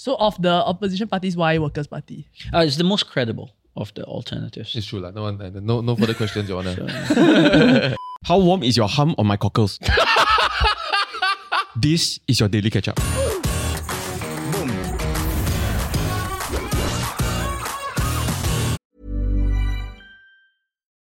So of the opposition parties, why Workers' Party? Uh, it's the most credible of the alternatives. It's true, like no one, no, no further questions, Your Honor. How warm is your hum on my cockles? this is your daily catch up.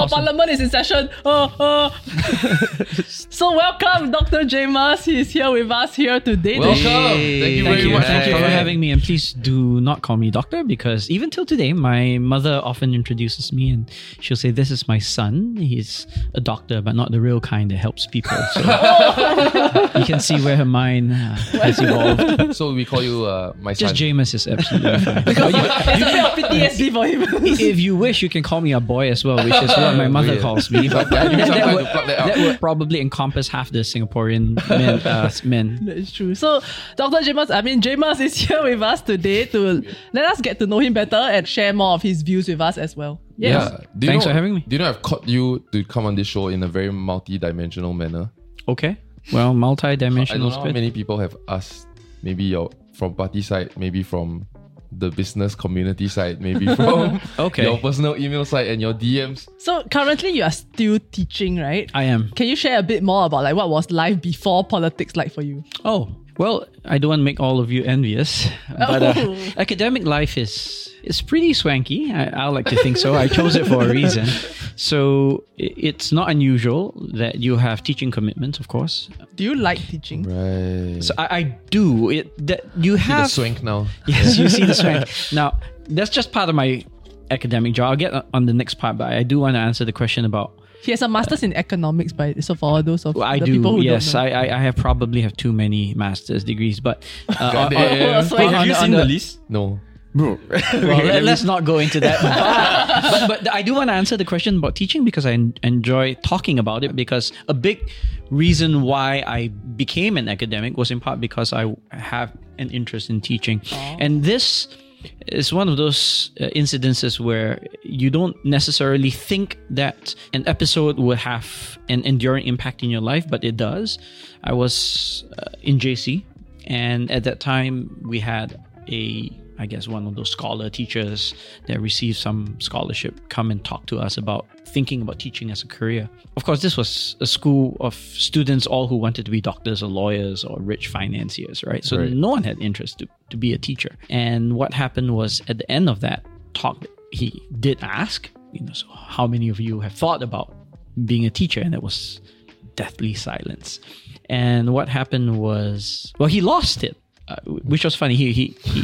Oh, Parliament is in session. Oh, oh. so welcome, Dr. Jamus. He is here with us here today. Welcome. Hey, Thank you thank very you. much Thank for you for having me, and please do not call me doctor because even till today, my mother often introduces me, and she'll say, "This is my son. He's a doctor, but not the real kind that helps people." So you can see where her mind uh, has evolved. so we call you uh, my Just son. Jamus is absolutely fine. There's a bit of PTSD for him. if you wish, you can call me a boy as well, which is what my mother Weird. calls me. But Yeah, that, that would, that that would probably encompass half the Singaporean men. Uh, men. That is true. So, Dr. Jamus, I mean, Jamus is here with us today to let us get to know him better and share more of his views with us as well. Yes. Yeah. Do you Thanks know- for having me. Do you know I've caught you to come on this show in a very multi-dimensional manner? Okay. Well, I multi-dimensional don't know how many people have asked, maybe your from party side, maybe from the business community side, maybe from Okay. your personal email side and your DMs. So, currently you are still teaching, right? I am. Can you share a bit more about like what was life before politics like for you? Oh, well, I don't want to make all of you envious, but uh, academic life is is pretty swanky. I, I like to think so. I chose it for a reason. So it's not unusual that you have teaching commitments, of course. Do you like teaching? Right. So I, I do. It that you See the swank now. Yes, you see the swank. Now, that's just part of my academic job. I'll get on the next part, but I do want to answer the question about. He has a master's in economics, by so for all those of Well, I the people who Yes, don't know. I, I I have probably have too many master's degrees, but uh, on- on- damn. On- have you the- seen the the- list? No. Well, let, us not go into that. but, but I do want to answer the question about teaching because I en- enjoy talking about it. Because a big reason why I became an academic was in part because I have an interest in teaching, and this is one of those uh, incidences where you don't necessarily think that an episode would have an enduring impact in your life, but it does. I was uh, in JC, and at that time we had a I guess one of those scholar teachers that received some scholarship come and talk to us about thinking about teaching as a career. Of course, this was a school of students all who wanted to be doctors or lawyers or rich financiers, right? So Right. no one had interest to, to be a teacher. And what happened was at the end of that talk, he did ask, you know, so how many of you have thought about being a teacher? And it was deathly silence. And what happened was, well, he lost it. Uh, which was funny. He he, he,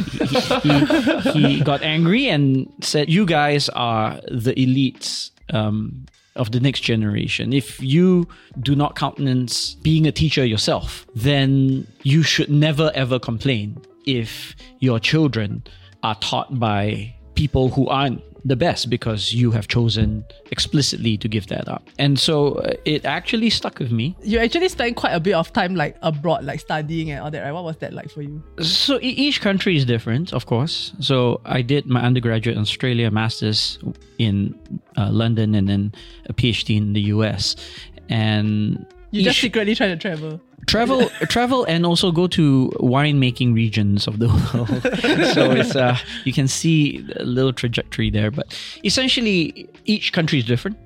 he, he got angry and said, "You guys are the elites um, of the next generation. If you do not countenance being a teacher yourself, then you should never ever complain if your children are taught by people who aren't the best because you have chosen explicitly to give that up. And so uh, it actually stuck with me. You actually spent quite a bit of time like abroad, like studying and all that, right? What was that like for you? So each country is different, of course. So I did my undergraduate in Australia, master's in uh, London, and then a PhD in the US. And You just secretly trying to travel. travel travel and also go to winemaking regions of the world. So it's uh you can see a little trajectory there but essentially each country is different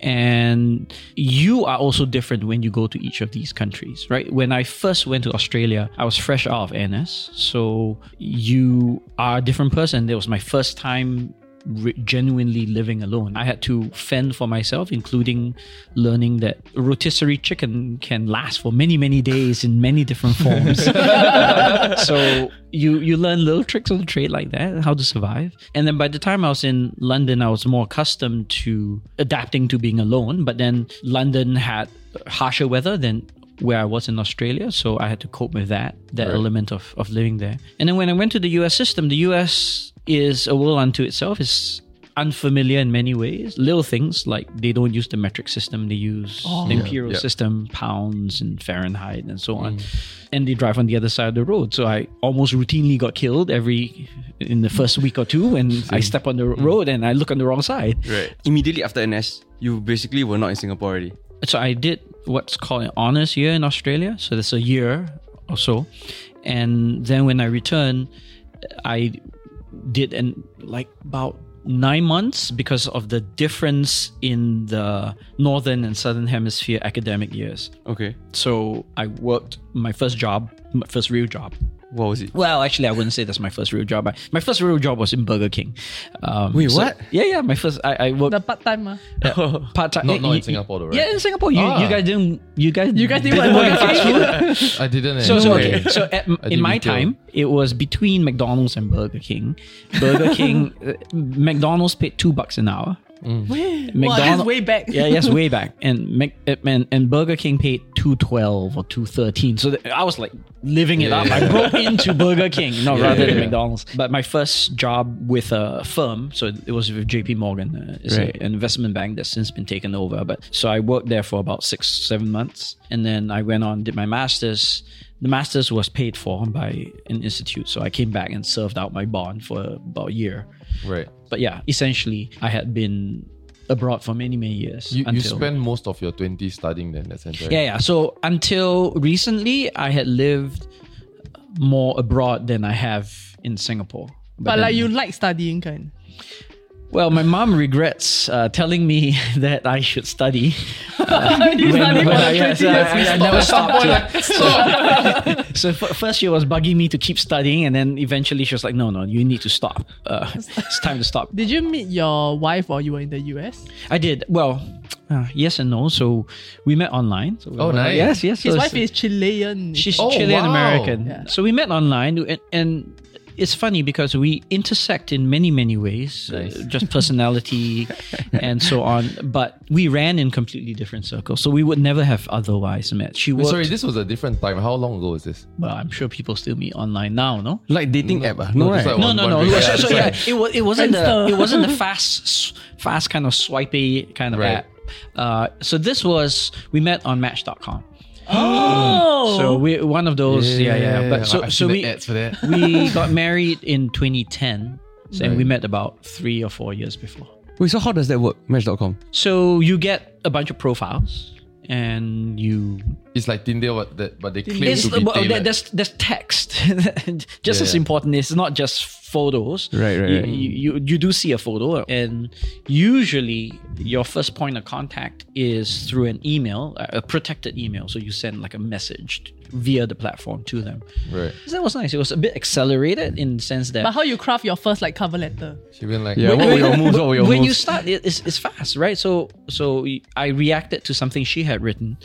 and you are also different when you go to each of these countries right? When i first went to australia i was fresh out of ns so you are a different person. That was my first time re- genuinely living alone. I had to fend for myself, including learning that rotisserie chicken can last for many, many days in many different forms. so you you learn little tricks of the trade like that, how to survive. And then by the time I was in London, I was more accustomed to adapting to being alone. But then London had harsher weather than where I was in Australia, so I had to cope with that, that Right. element of, of living there. And then when I went to the US system, the US is a world unto itself. It's unfamiliar in many ways. Little things like they don't use the metric system, they use oh. the imperial Yeah. system, pounds and Fahrenheit and so on. Mm. And they drive on the other side of the road. So I almost routinely got killed every in the first week or two when I step on the mm. road and I look on the wrong side. Right. Immediately after NS, you basically were not in Singapore already. So I did what's called an honors year in Australia. So that's a year or so. And then when I returned, I did an like about nine months because of the difference in the northern and southern hemisphere academic years. Okay. So I worked my first job, my first real job. What was it? Well, actually, I wouldn't say that's my first real job. I, my first real job was in Burger King. Um, Wait, so- what? Yeah, yeah. My first, I, I worked The part time. Uh. part time. Not, not in Singapore though, right? Yeah, in Singapore, you, Ah. you guys didn't. You guys. You guys didn't didn't work work at fast food. I didn't. So, so Okay. okay. So at, I in did my retail. time, it was between McDonald's and Burger King. Burger King, uh, McDonald's paid two bucks an hour. Wow, that's McDonald- way back. Yeah, yes, way back. And Mac, uh, and, and Burger King paid two twelve or two thirteen. So th- I was like living it Yeah, up. yeah, I yeah. broke into Burger King, no, Yeah, rather yeah, than yeah. McDonald's. But my first job with a firm, so it was with J.P. Morgan. Uh, it's a- Right. an investment bank that's since been taken over. But so I worked there for about six, seven months, and then I went on did my masters. The masters was paid for by an institute, so I came back and served out my bond for about a year. right. But yeah, essentially, I had been abroad for many, many years. You, you until- spent most of your 20s studying then, in that sense, right? yeah, yeah. So until recently, I had lived more abroad than I have in Singapore. But like then- you like studying kind. Well, my mom regrets uh, telling me that I should study. you study when I, yes, 20. I, I never stopped. so f- first she was bugging me to keep studying, and then eventually she was like, "No, no, you need to stop. Uh, it's time to stop." Did you meet your wife while you were in the US? I did. Well, uh, yes and no. So we met online. So, Oh, uh, nice. Yes, yes. His so wife is Chilean. She's Oh, Chilean American. wow. Yeah. So we met online, and, and it's funny because we intersect in many, many ways, uh, just personality and so on. But we ran in completely different circles, so we would never have otherwise met. She Wait, worked. sorry, this was a different time. How long ago was this? well, I'm sure people still meet online now, no? Like dating app, ah? no, No, right? like No, one- no, no. video. So, Yeah, so yeah, it, was, it wasn't the it wasn't the fast fast kind of swipey kind of Right. app. Uh, so this was we met on Match.com. oh. So we one of those yeah yeah. But so I've so seen the we ads for that. we got married in 2010 and we met about three or four years before. Wait, so how does that work? Match.com. So you get a bunch of profiles and you It's like Tinder, what that, but they claim it's, to be well, there- tailored. there's there's text just Yeah, as yeah. important it's not just photos Right, right, you, right. You, you you do see a photo and usually your first point of contact is through an email a protected email so you send like a message via the platform to them Right. so that was nice it was a bit accelerated in the sense that but how you craft your first like cover letter? She been like, Yeah, what were your moves? What were your when you start it, it's, it's fast right so so I reacted to something she had written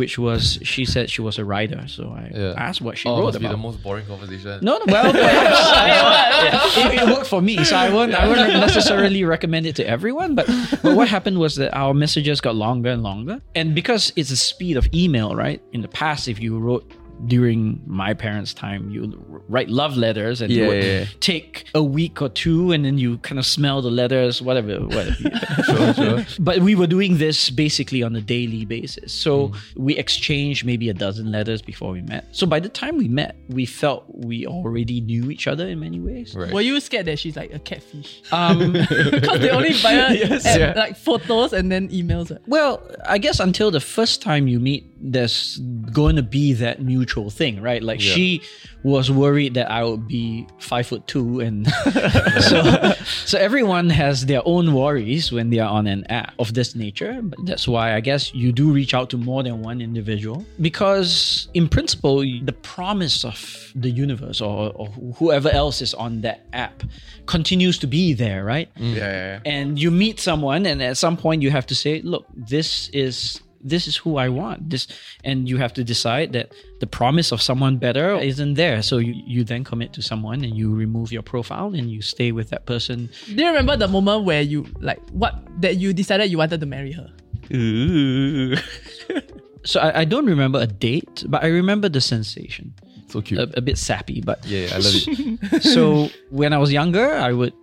which was she said she was a writer so I Yeah. asked what she oh, wrote must be the most boring conversation. no, no, well, perhaps. Yeah, it, it worked for me, so I wouldn't, I wouldn't necessarily recommend it to everyone. But, but what happened was that our messages got longer and longer, and because it's the speed of email, right? In the past, if you wrote during my parents' time, you write love letters, and Yeah, it would yeah, yeah. take a week or two, and then you kind of smell the letters, whatever, whatever. sure, sure. but we were doing this basically on a daily basis. So Hmm. we exchanged maybe a dozen letters before we met. So by the time we met, we felt we already knew each other in many ways. Right. Were you scared that she's like a catfish? Um, Because they only buy Yes, at, yeah. like photos and then emails. well, I guess until the first time you meet, there's going to be that mutual thing, right? Like Yeah. she was worried that I would be five foot two, and so so everyone has their own worries when they are on an app of this nature. But that's why I guess you do reach out to more than one individual because, in principle, the promise of the universe or, or whoever else is on that app continues to be there, right? Mm. Yeah, yeah, yeah. and you meet someone and at some point you have to say look this is this is who i want this and you have to decide that the promise of someone better isn't there so you, you then commit to someone and you remove your profile and you stay with that person Do you remember the moment where you like what that you decided you wanted to marry her? Ooh. so I, I don't remember a date, but I remember the sensation. So cute. A, a bit sappy, but yeah, I love it. so when I was younger, I would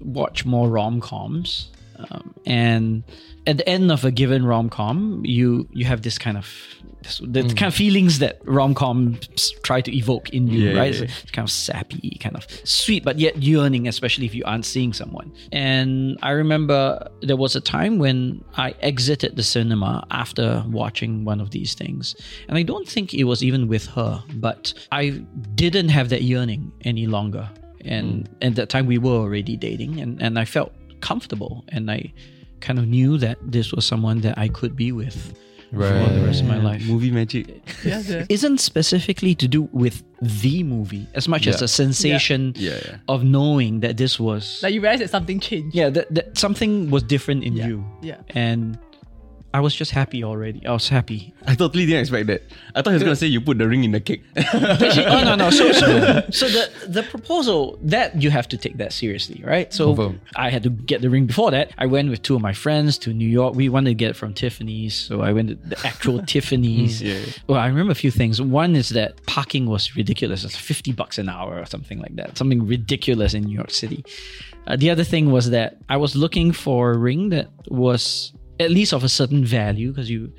watch more rom coms, um, and at the end of a given rom com, you you have this kind of this, the Mm. kind of feelings that rom coms try to evoke in you, Yeah, right? yeah, It's kind of sappy, kind of sweet, but yet yearning, especially if you aren't seeing someone. And I remember there was a time when I exited the cinema after watching one of these things, and I don't think it was even with her, but I didn't have that yearning any longer. And at that time, we were already dating, and, and I felt comfortable, and I kind of knew that this was someone that I could be with for the rest of my life Movie magic. Yeah, yeah. isn't specifically to do with the movie as much as Yeah. the sensation Yeah, yeah. of knowing that this was Like you realize that something changed. yeah that, that something was different in Yeah. you Yeah. and I was just happy already. I was happy. I totally didn't expect that. I thought he was gonna say you put the ring in the cake. oh no no. So so so the the proposal that you have to take that seriously right? So Confirm. I had to get the ring before that. I went with two of my friends to New York. We wanted to get it from Tiffany's so I went to the actual Tiffany's. Yeah, well I remember a few things. One is that parking was ridiculous. It's 50 bucks an hour or something like that. Something ridiculous in New York City. Uh, the other thing was that I was looking for a ring that was at least of a certain value because you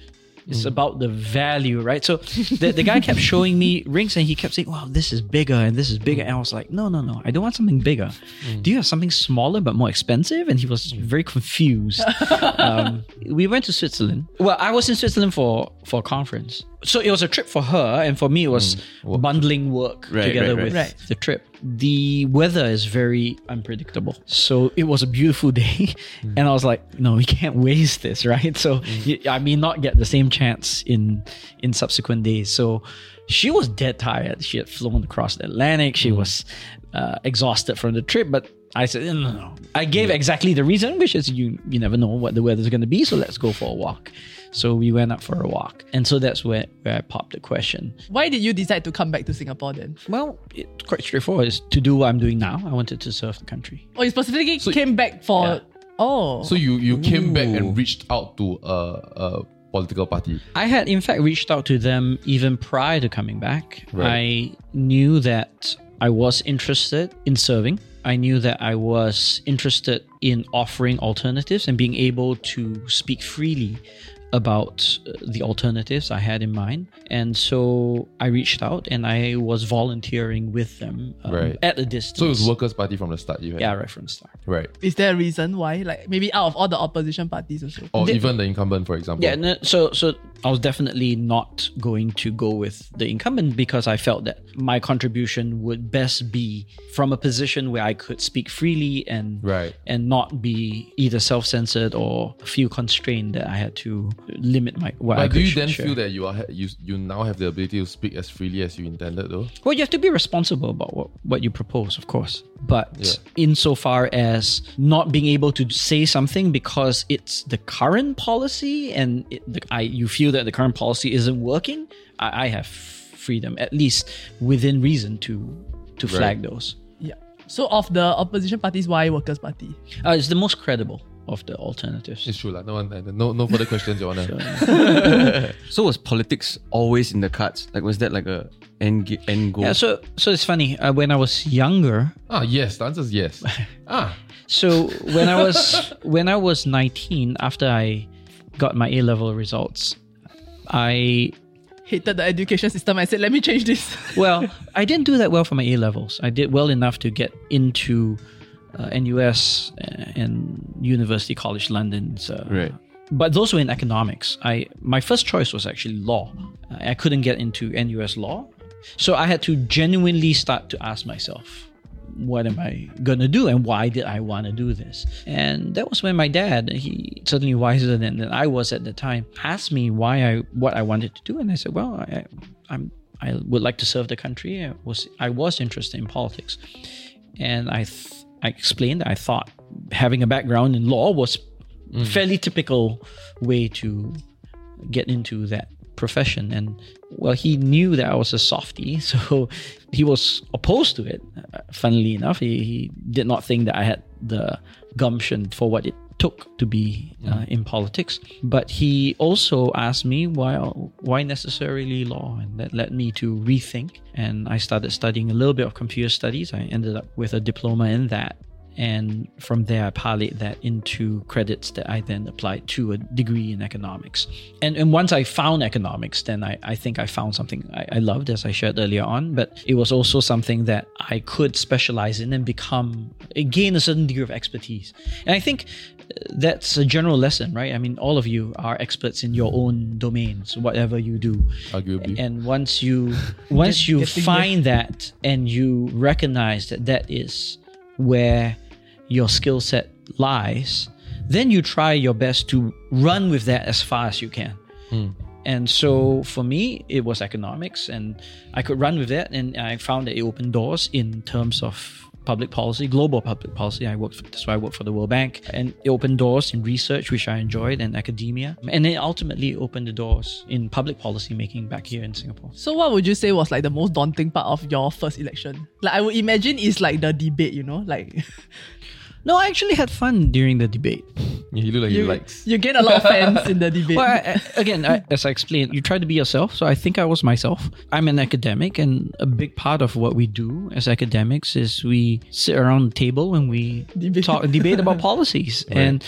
it's mm. about the value, right? So the, the guy kept showing me rings and he kept saying, Wow, this is bigger and this is bigger. And I was like, No, no, no, I don't want something bigger. Mm. Do you have something smaller but more expensive? And he was mm. very confused. um, we went to Switzerland. Well, I was in Switzerland for, for a conference. So it was a trip for her, and for me, it was mm, bundling work Right, together right, right. with the trip. The weather is very unpredictable. So it was a beautiful day. Mm. And I was like, no, we can't waste this, right? So mm. I may not get the same chance in in subsequent days. So she was dead tired. She had flown across the Atlantic. She was uh, exhausted from the trip, but I said, no, no, no. I gave exactly the reason, which is you you never know what the weather's going to be. So let's go for a walk. So we went out for a walk. And so that's where, where I popped the question. Why did you decide to come back to Singapore then? Well, it's quite straightforward. It's to do what I'm doing now. I wanted to serve the country. Oh, you specifically came back for. Yeah. Oh. So you you came back and reached out to a, a political party. I had, in fact, reached out to them even prior to coming back. Right. I knew that I was interested in serving. I knew that I was interested in offering alternatives and being able to speak freely about uh, the alternatives I had in mind. And so I reached out and I was volunteering with them um, Right. at a distance. So it was Workers' Party from the start. You had Yeah, right from the start. right. Is there a reason why? Like maybe out of all the opposition parties also. Or Did- even the incumbent, for example. Yeah, no, so so I was definitely not going to go with the incumbent because I felt that my contribution would best be from a position where I could speak freely and Right. and not be either self-censored or feel constrained that I had to limit my what I But do you then share. feel that you are you you now have the ability to speak as freely as you intended, though? Well, you have to be responsible about what, what you propose, of course. But Yeah. insofar as not being able to say something because it's the current policy and it, the, I, you feel that the current policy isn't working, I, I have freedom, at least within reason, to to flag those. Yeah. So of the opposition parties, why Workers' Party? Uh, it's the most credible of the alternatives. It's true, lah. No one, no, no further questions, Your Honor. So was politics always in the cards? Like was that like a end end goal? yeah, so so it's funny. Uh, when I was younger, Ah, yes. The answer is yes. ah, So when I was when I was 19, after I got my A level results, I Hated the education system. I said, let me change this. well, I didn't do that well for my A levels. I did well enough to get into uh, NUS and University College London's. Uh, Right. But those were in economics. I my first choice was actually law. I couldn't get into NUS law, so I had to genuinely start to ask myself, what am I gonna do, and why did I want to do this? And that was when my dad, he certainly wiser than, than I was at the time, asked me why I what I wanted to do, and I said, well, I, I'm I would like to serve the country. I was I was interested in politics, and I th- I explained that I thought having a background in law was mm. fairly typical way to get into that profession and well he knew that i was a softie so he was opposed to it uh, funnily enough he, he did not think that i had the gumption for what it took to be uh, in politics. But he also asked me why why necessarily law, and that led me to rethink. And I started studying a little bit of computer studies. I ended up with a diploma in that. And from there, I parlayed that into credits that I then applied to a degree in economics. And, and once I found economics, then I, I think I found something I, I loved, as I shared earlier on. But it was also something that I could specialize in and become, gain a certain degree of expertise. And I think uh, that's a general lesson, right? I mean, all of you are experts in your own domains, whatever you do. Arguably. And once you once you find that and you recognize that that is where your skill set lies, then you try your best to run with that as far as you can. Hmm. And so for me, it was economics, and I could run with that, and I found that it opened doors in terms of public policy, global public policy. I worked, for, that's why I worked for the World Bank, and it opened doors in research, which I enjoyed, and academia, and then ultimately opened the doors in public policy making back here in Singapore. So what would you say was like the most daunting part of your first election? Like I would imagine it's like the debate, you know, like No, I actually had fun during the debate. Yeah, you look like you, you likes. you gain a lot of fans in the debate. Well, I, I- again, I, as I explained, you try to be yourself. So I think I was myself. I'm an academic, and a big part of what we do as academics is we sit around the table and we Debate. talk, debate about policies. And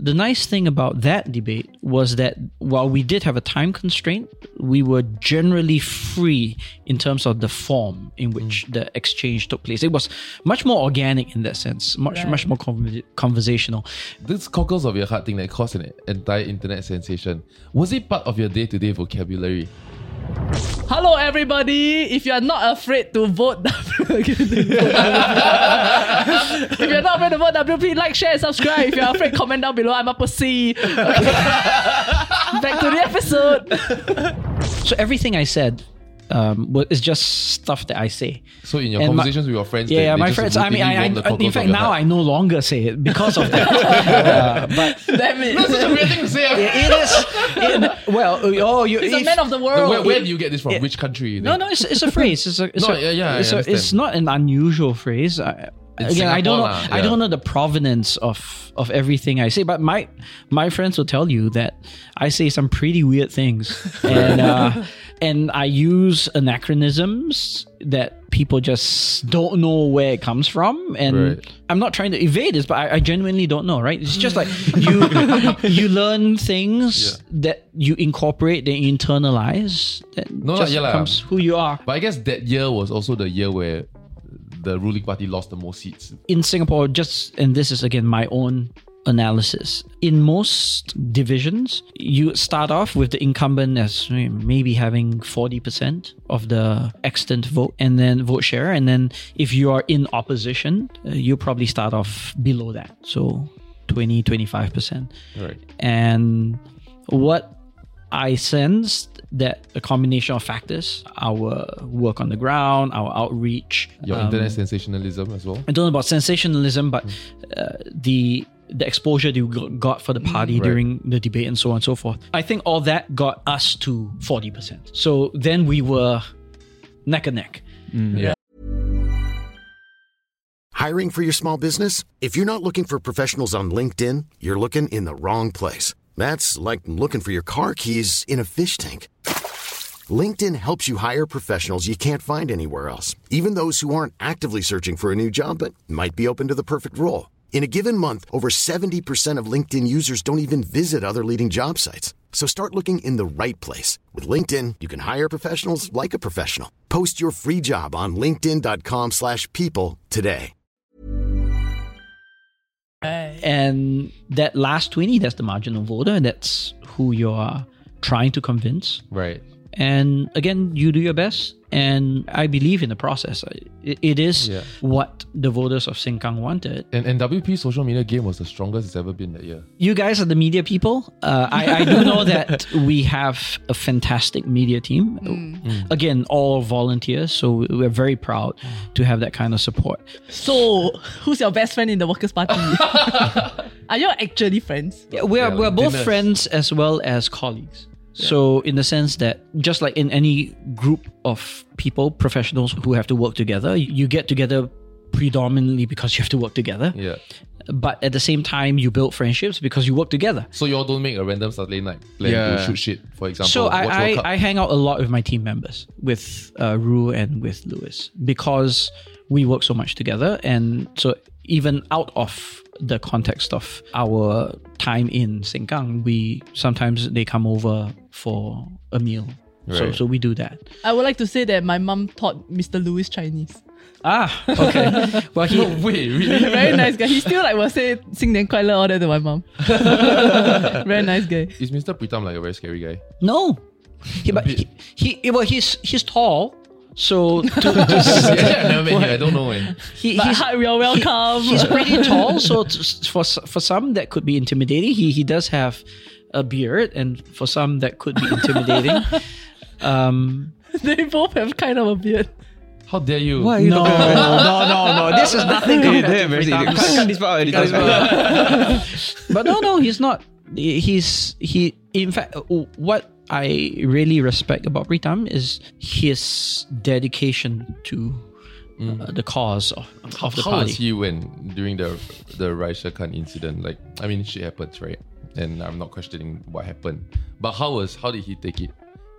the nice thing about that debate was that while we did have a time constraint, we were generally free in terms of the form in which mm. the exchange took place. It was much more organic in that sense, much Right. much more conver- conversational. This cockles of your heart thing that caused an entire internet sensation. Was it part of your day to day vocabulary? Hello, everybody. If you are not afraid to vote, if you're not afraid to vote WP, like, share, and subscribe. If you're afraid, comment down below. I'm a pussy. Back to the episode. So everything I said um, wa- is just stuff that I say. So in your And my- conversations with your friends, Yeah, they- yeah, they my just friends. I mean, I, routinely warm the I, in fact, now heart. I no longer say it because of that. Uh, but Damn it. That's such a weird thing to say. it is. It, well, oh, you. He's a if- man of the No, world. where, where do you get this from? Yeah. Which country? No, no, it's, it's a phrase. It's a, it's No, a, yeah, yeah, I It's, a, it's not an unusual phrase. I, In again, I don't know. Singapore lah, I don't know the provenance of of everything I say, but my my friends will tell you that I say some pretty weird things, and uh, and I use anachronisms that people just don't know where it comes from, and Right. I'm not trying to evade this, but I, I genuinely don't know. Right? It's just like you you learn things that you incorporate, then you internalize, that No just yeah lah. becomes who you are. But I guess that year was also the year where the ruling party lost the most seats. in Singapore, just and this is again my own analysis. In most divisions, you start off with the incumbent as maybe having 40% of the extant vote and then vote share. And then if you are in opposition, uh, you probably start off below that. So 20, 25%. Right. And what I sensed that a combination of factors, our work on the ground, our outreach, Your um, internet sensationalism as well. I don't know about sensationalism, but uh, the the exposure that we got- got for the mm-hmm. party Right. during the debate and so on and so forth. I think all that got us to forty percent. So then we were neck and neck. Mm-hmm. Yeah. Hiring for your small business? If you're not looking for professionals on LinkedIn, you're looking in the wrong place. That's like looking for your car keys in a fish tank. LinkedIn helps you hire professionals you can't find anywhere else, even those who aren't actively searching for a new job but might be open to the perfect role. In a given month, over 70% of LinkedIn users don't even visit other leading job sites. So start looking in the right place. With LinkedIn, you can hire professionals like a professional. Post your free job on linkedin.com/people slash people today. And that last twenty, that's the marginal voter, that's who you are trying to convince. Right. And again, you do your best, and I believe in the process. It, it is Yeah. what the voters of Sengkang wanted. And, and WP social media game was the strongest it's ever been that year. you guys are the media people. Uh, I, I do know that we have a fantastic media team. Again, all volunteers, so we're very proud to have that kind of support. So, who's your best friend in the Workers' Party? Are you actually friends? Yeah, we're Yeah, we're both dinners. friends as well as colleagues. So, in the sense that, just like in any group of people, professionals who have to work together, you get together predominantly because you have to work together. Yeah. but at the same time, you build friendships because you work together. So you all don't make a random Saturday night plan Yeah. to shoot shit, for example. So I, I, I hang out a lot with my team members, with uh, Ru and with Louis, because we work so much together. And so even out of the context of our time in Sengkang, we sometimes they come over for a meal. Right. So, so we do that. I would like to say that my mom taught Mr. Louis Chinese. Ah, okay. well, he, no way, really? very nice guy. He still like was say "sing then quite all that to my mom. very nice guy. Is Mr. Pritam like a very scary guy? No, he, but he, he well he's he's tall. So to, to yeah, never met I don't know. He, but he's, you're welcome. He, he's pretty tall, so t- for for some that could be intimidating. He he does have a beard, and for some that could be intimidating. um, they both have kind of a beard. How dare you? Why are you no, no, no, no. This is nothing compared to very- cut- cut this part cut this part but no, no, he's not. He's he. In fact, uh, what I really respect about Pritam is his dedication to uh, the cause of, of the How party. was he when during the the Raeesah Khan incident? Like, I mean, shit happens, right? And I'm not questioning what happened, but how was how did he take it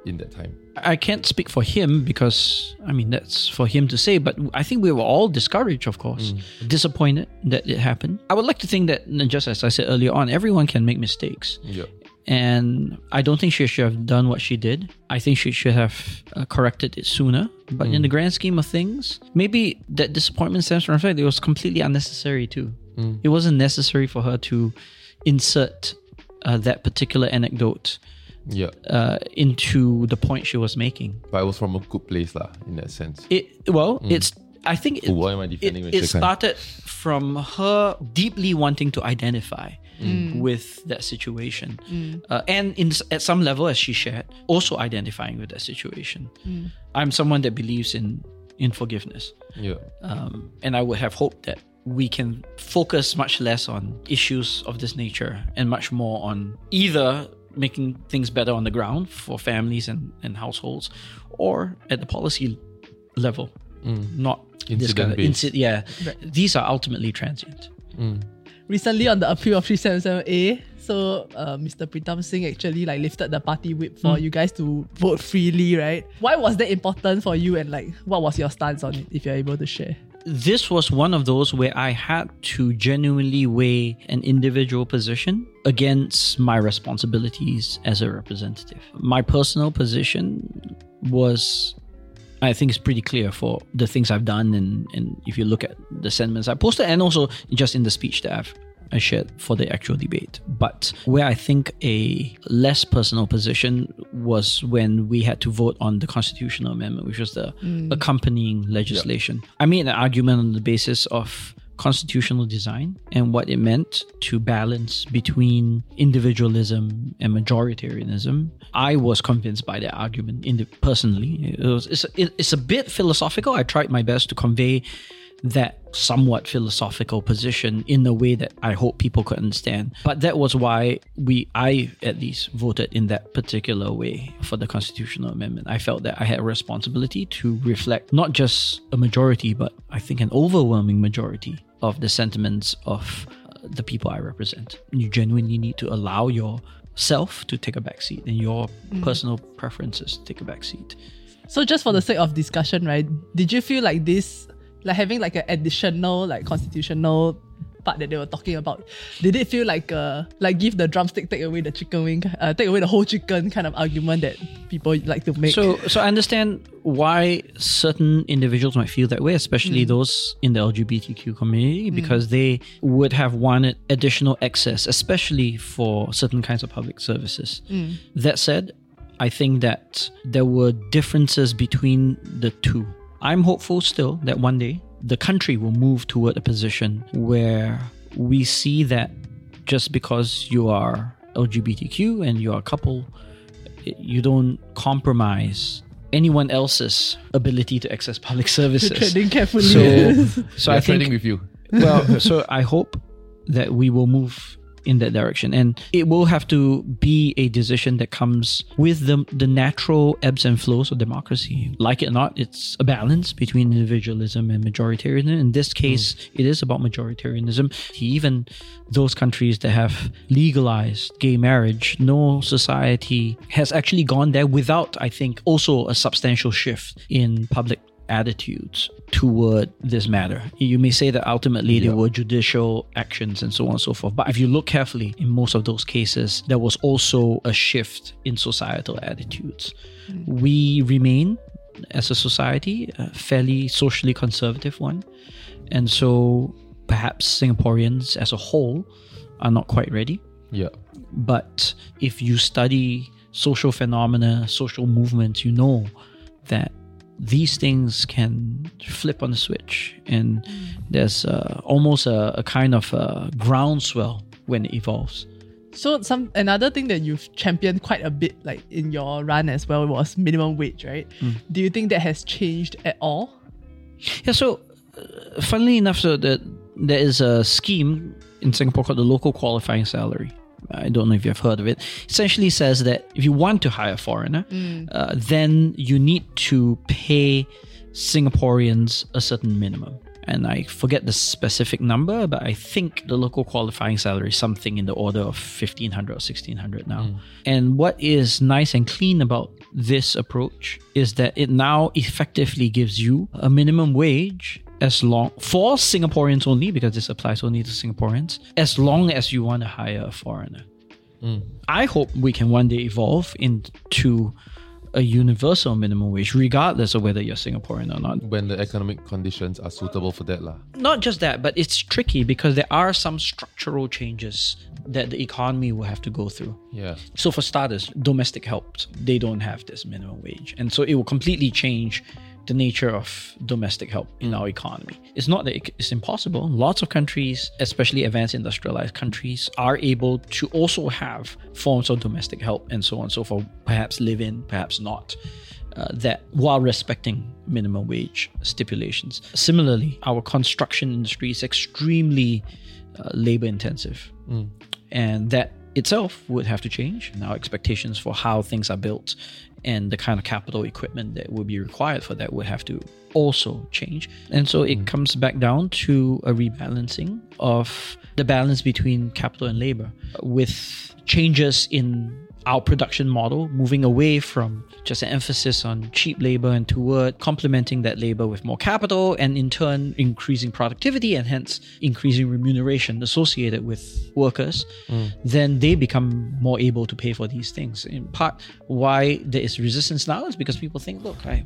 in that time? I can't speak for him because I mean that's for him to say. But I think we were all discouraged, of course, disappointed that it happened. I would like to think that, just as I said earlier on, everyone can make mistakes. Yeah. And I don't think she should have done what she did. I think she should have uh, corrected it sooner. But in the grand scheme of things, maybe that disappointment stems from the fact that it was completely unnecessary too. It wasn't necessary for her to insert uh, that particular anecdote Yeah. uh, into the point she was making. But it was from a good place, lah, in that sense. It well, it's I think it, Ooh, why am I defending it, it started from her deeply wanting to identify Mm. with that situation, mm. uh, and in at some level, as she shared, also identifying with that situation. Mm. I'm someone that believes in in forgiveness, Yeah. um, and I would have hoped that we can focus much less on issues of this nature and much more on either making things better on the ground for families and, and households or at the policy level not this kind of Incident-based. inci- yeah. These are ultimately transient Recently on the appeal of 377A, so uh, Mr. Pritam Singh actually like lifted the party whip for you guys to vote freely, right? Why was that important for you and like what was your stance on it if you're able to share? this was one of those where I had to genuinely weigh an individual position against my responsibilities as a representative. My personal position was I think it's pretty clear for the things I've done and, and if you look at the sentiments I posted and also just in the speech that I've I shared for the actual debate. But where I think a less personal position was when we had to vote on the constitutional amendment, which was the mm. accompanying legislation. I made an argument on the basis of constitutional design and what it meant to balance between individualism and majoritarianism. I was convinced by that argument in the, personally. It was, it's, it- it's a bit philosophical. I tried my best to convey that somewhat philosophical position in a way that I hope people could understand. But that was why we, I at least, voted in that particular way for the constitutional amendment. I felt that I had a responsibility to reflect not just a majority, but I think an overwhelming majority of the sentiments of uh, the people I represent. You genuinely need to allow yourself to take a back seat and your personal preferences to take a back seat. So just for the sake of discussion, right? Did you feel like this, like having like an additional like constitutional part that they were talking about? Did it feel like uh like give the drumstick, take away the chicken wing, uh, take away the whole chicken kind of argument that people like to make? So, so I understand why certain individuals might feel that way, especially those in the LGBTQ community, because they would have wanted additional access, especially for certain kinds of public services. That said, I think that there were differences between the two. I'm hopeful still that one day the country will move toward a position where we see that just because you are LGBTQ and you're a couple, you don't compromise anyone else's ability to access public services. treading carefully. So, so I are trading think with you. well, so I hope that we will move in that direction. And it will have to be a decision that comes with the, the natural ebbs and flows of democracy. Like it or not, it's a balance between individualism and majoritarianism. In this case, mm. it is about majoritarianism. Even those countries that have legalized gay marriage, no society has actually gone there without, I think, also a substantial shift in public attitudes toward this matter. You may say that ultimately there were judicial actions and so on and so forth. But if you look carefully, in most of those cases, there was also a shift in societal attitudes. Mm. We remain, as a society, a fairly socially conservative one. And so perhaps Singaporeans as a whole are not quite ready. Yeah. But if you study social phenomena, social movements, you know that these things can flip on a switch, and there's uh, almost a, a kind of a groundswell when it evolves. So some another thing that you've championed quite a bit, like in your run as well, was minimum wage, right? Do you think that has changed at all? Yeah, so uh, funnily enough, so that there is a scheme in Singapore called the local qualifying salary. I don't know if you've heard of it. Essentially says that if you want to hire a foreigner, uh, then you need to pay Singaporeans a certain minimum. And I forget the specific number, but I think the local qualifying salary is something in the order of 1500 or 1600 now. And what is nice and clean about this approach is that it now effectively gives you a minimum wage as long for Singaporeans only, because this applies only to Singaporeans, as long as you want to hire a foreigner. Mm. I hope we can one day evolve into a universal minimum wage, regardless of whether you're Singaporean or not. When the economic conditions are suitable for that, lah. Not just that, but it's tricky because there are some structural changes that the economy will have to go through. Yeah. So for starters, domestic helps, they don't have this minimum wage. And so it will completely change the nature of domestic help in our economy. It's not that it's impossible. Lots of countries, especially advanced industrialized countries, are able to also have forms of domestic help and so on and so forth, perhaps live in, perhaps not. Uh, that while respecting minimum wage stipulations. Similarly, our construction industry is extremely uh, labor intensive and that itself would have to change and our expectations for how things are built and the kind of capital equipment that would be required for that would have to also change. And so it mm. comes back down to a rebalancing of the balance between capital and labor with changes in our production model moving away from just an emphasis on cheap labor and toward complementing that labor with more capital and in turn increasing productivity and hence increasing remuneration associated with workers, mm. then they become more able to pay for these things. In part, why there is resistance now is because people think, look, I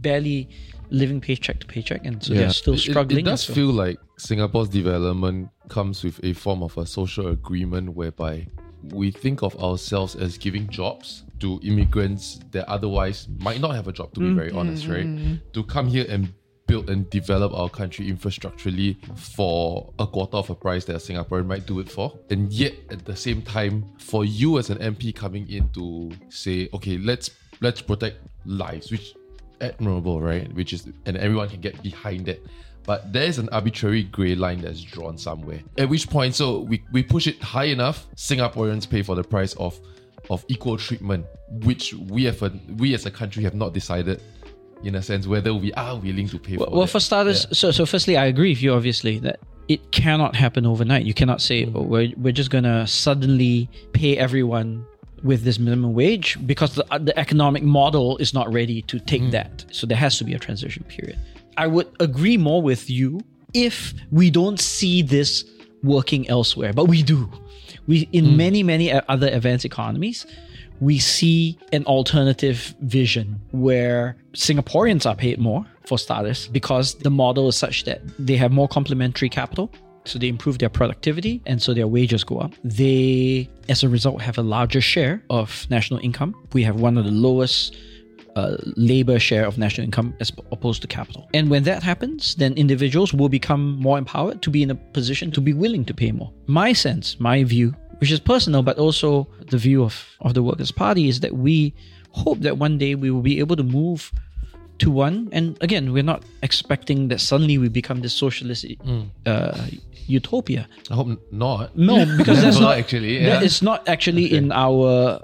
barely living paycheck to paycheck and so they're still It- it- struggling. It, does So- feel like Singapore's development comes with a form of a social agreement whereby we think of ourselves as giving jobs to immigrants that otherwise might not have a job, to be very mm-hmm. honest, right? Mm-hmm. To come here and build and develop our country infrastructurally for a quarter of a price that a Singaporean might do it for. And yet at the same time, for you as an MP coming in to say, okay, let's let's protect lives, which admirable, right? Which is and everyone can get behind that. But there is an arbitrary grey line that's drawn somewhere. At which point, so we, we push it high enough, Singaporeans pay for the price of of equal treatment, which we have a, we as a country have not decided in a sense whether we are willing to pay Well, for well that. for starters, so so firstly, I agree with you obviously that it cannot happen overnight. You cannot say Mm. oh, we're we're just gonna suddenly pay everyone with this minimum wage because the, the economic model is not ready to take Mm. that. So there has to be a transition period. I would agree more with you if we don't see this working elsewhere, but we do. We in Mm. many many other advanced economies, we see an alternative vision where Singaporeans are paid more for starters because the model is such that they have more complementary capital. So they improve their productivity and so their wages go up. They, as a result, have a larger share of national income. We have one of the lowest uh, labor share of national income as opposed to capital. And when that happens, then individuals will become more empowered to be in a position to be willing to pay more. My sense, my view, which is personal, but also the view of, of the Workers' Party, is that we hope that one day we will be able to move to one. And again, we're not expecting that suddenly we become this socialist uh, utopia. I hope not. No, because that's Never not actually. That yeah. is not actually in our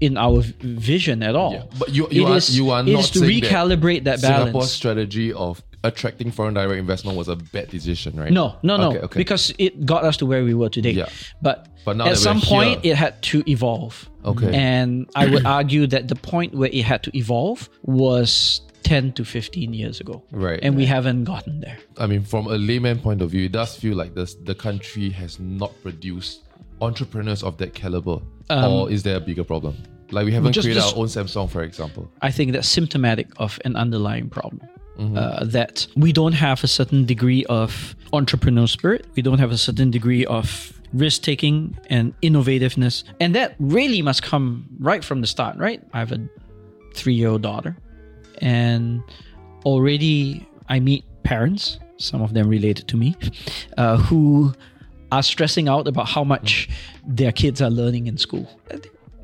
in our vision at all. Yeah, but you- you It are- is- you are not is to saying that recalibrate that, Singapore's strategy of attracting foreign direct investment was a bad decision, right? No, no, no, Okay, okay. because it got us to where we were today. Yeah. But, But at some point, here- it had to evolve. Okay. And I would argue that the point where it had to evolve was 10 to 15 years ago. Right. And we haven't gotten there. I mean, from a layman point of view, it does feel like this, the country has not produced entrepreneurs of that caliber. Or is there a bigger problem? Like we haven't Um, just- created just- our own Samsung, for example. I think that's symptomatic of an underlying problem. Mm-hmm. Uh, that we don't have a certain degree of entrepreneurial spirit, we don't have a certain degree of risk taking and innovativeness. And that really must come right from the start, right? I have a three year old daughter, and already I meet parents, some of them related to me, uh, who are stressing out about how much mm. their kids are learning in school.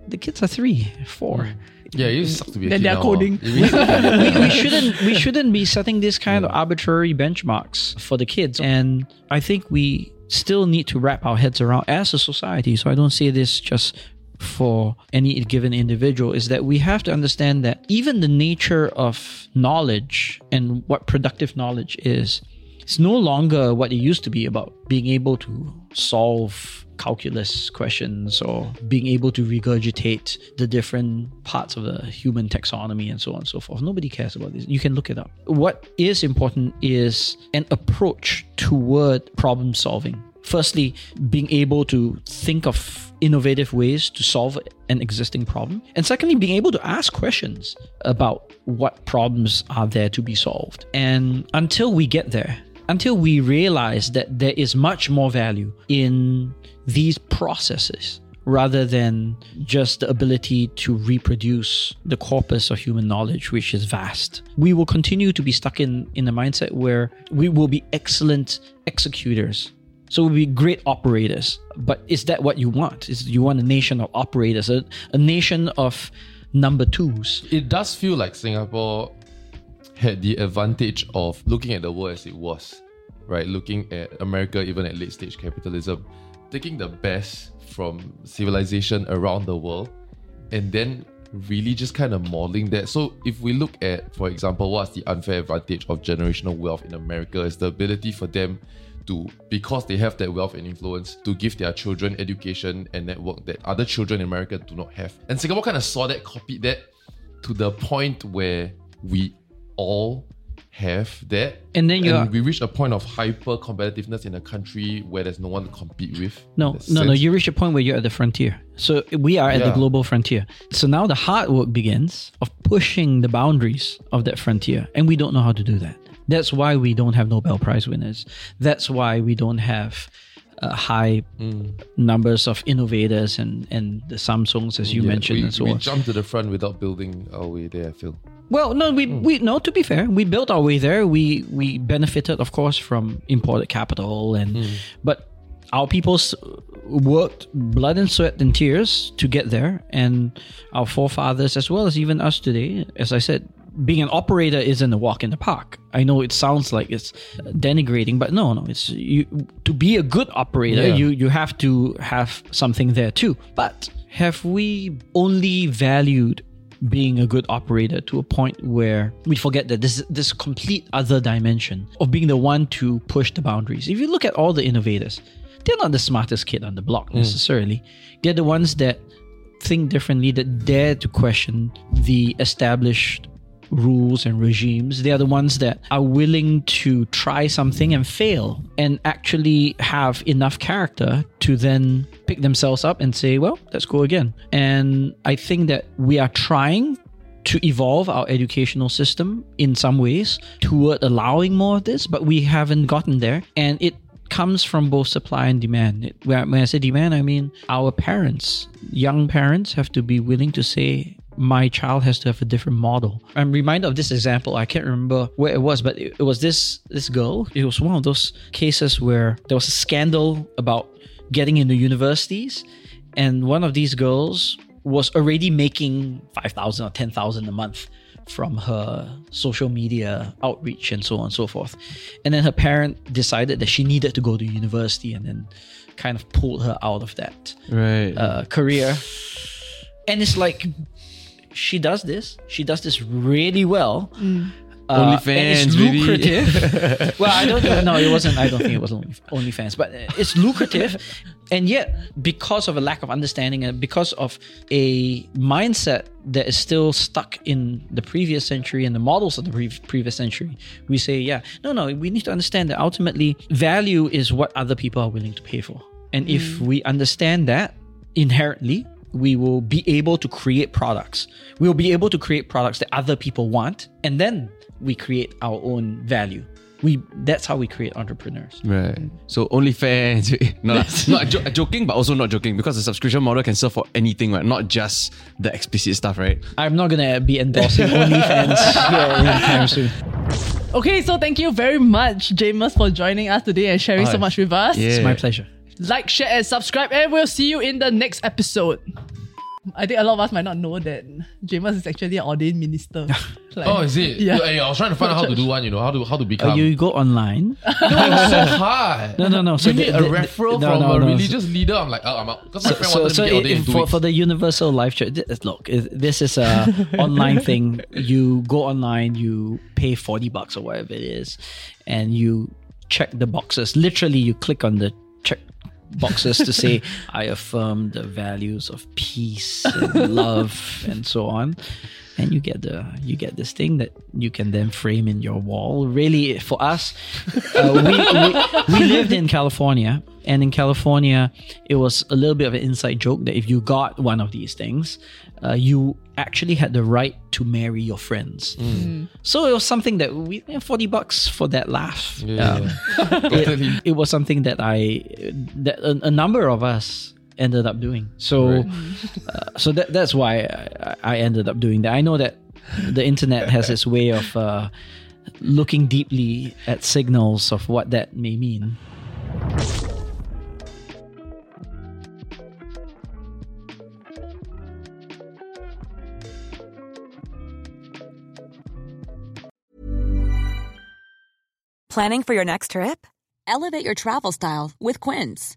The kids are three, four. Mm. Yeah, it sucks to be a Then kid they're coding. It really sucks to be a kid. we, we shouldn't we shouldn't be setting this kind of arbitrary benchmarks for the kids. And i think we still need to wrap our heads around as a society. So i don't say this just for any given individual is that we have to understand that even the nature of knowledge and what productive knowledge is it's no longer what it used to be about being able to solve calculus questions or being able to regurgitate the different parts of the human taxonomy and so on and so forth. Nobody cares about this. You can look it up. What is important is an approach toward problem solving. Firstly, being able to think of innovative ways to solve an existing problem. And secondly, being able to ask questions about what problems are there to be solved. And until we get there, until we realize that there is much more value in these processes rather than just the ability to reproduce the corpus of human knowledge, which is vast. We will continue to be stuck in, in a mindset where we will be excellent executors. So we'll be great operators. But is that what you want? Is you want a nation of operators, a, a nation of number twos? it does feel like Singapore had the advantage of looking at the world as it was, right? Looking at America, even at late stage capitalism, taking the best from civilization around the world, and then really just kind of modeling that. So if we look at, for example, what's the unfair advantage of generational wealth in America is the ability for them to, because they have that wealth and influence, to give their children education and network that other children in America do not have. And Singapore kind of saw that, copied that to the point where we all have that. And then you are- we reach a point of hyper competitiveness in a country where there's no one to compete with. No, in that no, no. You reach a point where you're at the frontier. So we are at the global frontier. So now the hard work begins of pushing the boundaries of that frontier, and we don't know how to do that. That's why we don't have Nobel Prize winners. That's why we don't have uh, high numbers of innovators and and the Samsungs, as you Yeah, mentioned, we, and so we on. jump to the front without building our way there, feel. Well, no, we Hmm. we no. To be fair, we built our way there. We we benefited, of course, from imported capital, and Hmm. but our peoples worked blood and sweat and tears to get there, and our forefathers, as well as even us today, as I said. Being an operator isn't a walk in the park. I know it sounds like it's denigrating, but no, no. It's you to be a good operator. Yeah. You you have to have something there too. But have we only valued being a good operator to a point where we forget that this this complete other dimension of being the one to push the boundaries. If you look at all the innovators, they're not the smartest kid on the block mm. necessarily. They're the ones that think differently, that dare to question the established rules and regimes. They are the ones that are willing to try something and fail and actually have enough character to then pick themselves up and say, well, let's go again. And I think that we are trying to evolve our educational system in some ways toward allowing more of this, but we haven't gotten there. And it comes from both supply and demand. It, when when I say demand, I mean our parents, young parents, have to be willing to say, my child has to have a different model. I'm reminded of this example. I can't remember where it was, but it, it was this this girl. It was one of those cases where there was a scandal about getting into universities, and one of these girls was already making five thousand or ten thousand a month from her social media outreach and so on and so forth. And then her parent decided that she needed to go to university and then kind of pulled her out of that Right. uh, career. And it's like she does this, she does this really well. Uh, OnlyFans, and it's baby. lucrative. well, I don't know. No, it wasn't. I don't think it was only OnlyFans, but it's lucrative, and yet because of a lack of understanding and because of a mindset that is still stuck in the previous century and the models of the pre- previous century, we say, yeah, no, no. We need to understand that ultimately value is what other people are willing to pay for, and if we understand that inherently, we will be able to create products. We will be able to create products that other people want, and then we create our own value. We that's how we create entrepreneurs. Right. So OnlyFans, no, lah, not jo- joking, but also not joking because the subscription model can serve for anything, right? Not just the explicit stuff, right? I'm not gonna be endorsing OnlyFans here anytime soon. Okay, so thank you very much, Jamus, for joining us today and sharing so much with us. yeah. It's my pleasure. Like, share, and subscribe, and we'll see you in the next episode. I think a lot of us might not know that Jamus is actually an ordained minister. Like- Oh, is it? Yeah. Hey, I was trying to find out how to do one. You know how to how to become. Uh, you go online. no, it's so hard. No, no, no. So we need the- a the- the- referral no, from no, a no. religious leader. I'm like, oh, I'm out. Because my friend so, wanted so to be ordained in for, for the universal life church thi- look this is a online thing you go online you pay 40 bucks or whatever it is and you check the boxes literally you click on the check boxes to say i affirm the values of peace and love and so on and you get the you get this thing that you can then frame in your wall. Really for us uh, we, we we lived in california and in california it was a little bit of an inside joke that if you got one of these things uh, you actually had the right to marry your friends. So it was something that we you know, 40 bucks for that laugh. Yeah, it, it was something that i that a, a number of us ended up doing so uh, so that that's why I, I ended up doing that i know that the internet has its way of uh, looking deeply at signals of what that may mean Planning for your next trip? Elevate your travel style with Quince.